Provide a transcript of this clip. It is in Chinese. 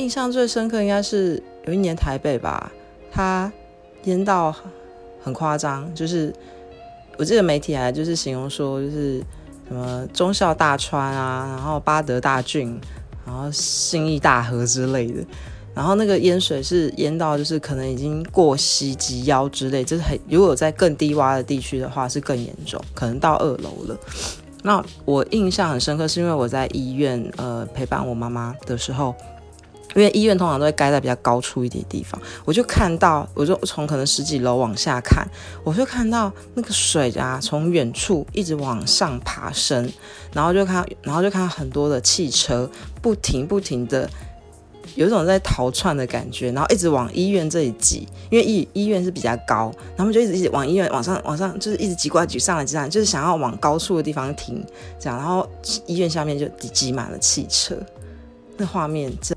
印象最深刻应该是有一年台北吧，它淹到很夸张，就是我记得媒体还就是形容说，就是什么忠孝大川啊，然后八德大郡，然后信义大河之类的。然后那个淹水是淹到，就是可能已经过膝及腰之类，就是很如果在更低洼的地区的话是更严重，可能到二楼了。那我印象很深刻，是因为我在医院呃陪伴我妈妈的时候，因为医院通常都会盖在比较高处一点地方，我就看到，我就从可能十几楼往下看，我就看到那个水啊从远处一直往上爬升，然后就看，然后就看到很多的汽车不停不停的。有一种在逃窜的感觉，然后一直往医院这里挤，因为医医院是比较高，然后他们就一直一直往医院往上往上，就是一直挤过来挤上来挤上来，就是想要往高处的地方停，这样，然后医院下面就挤挤满了汽车，那画面真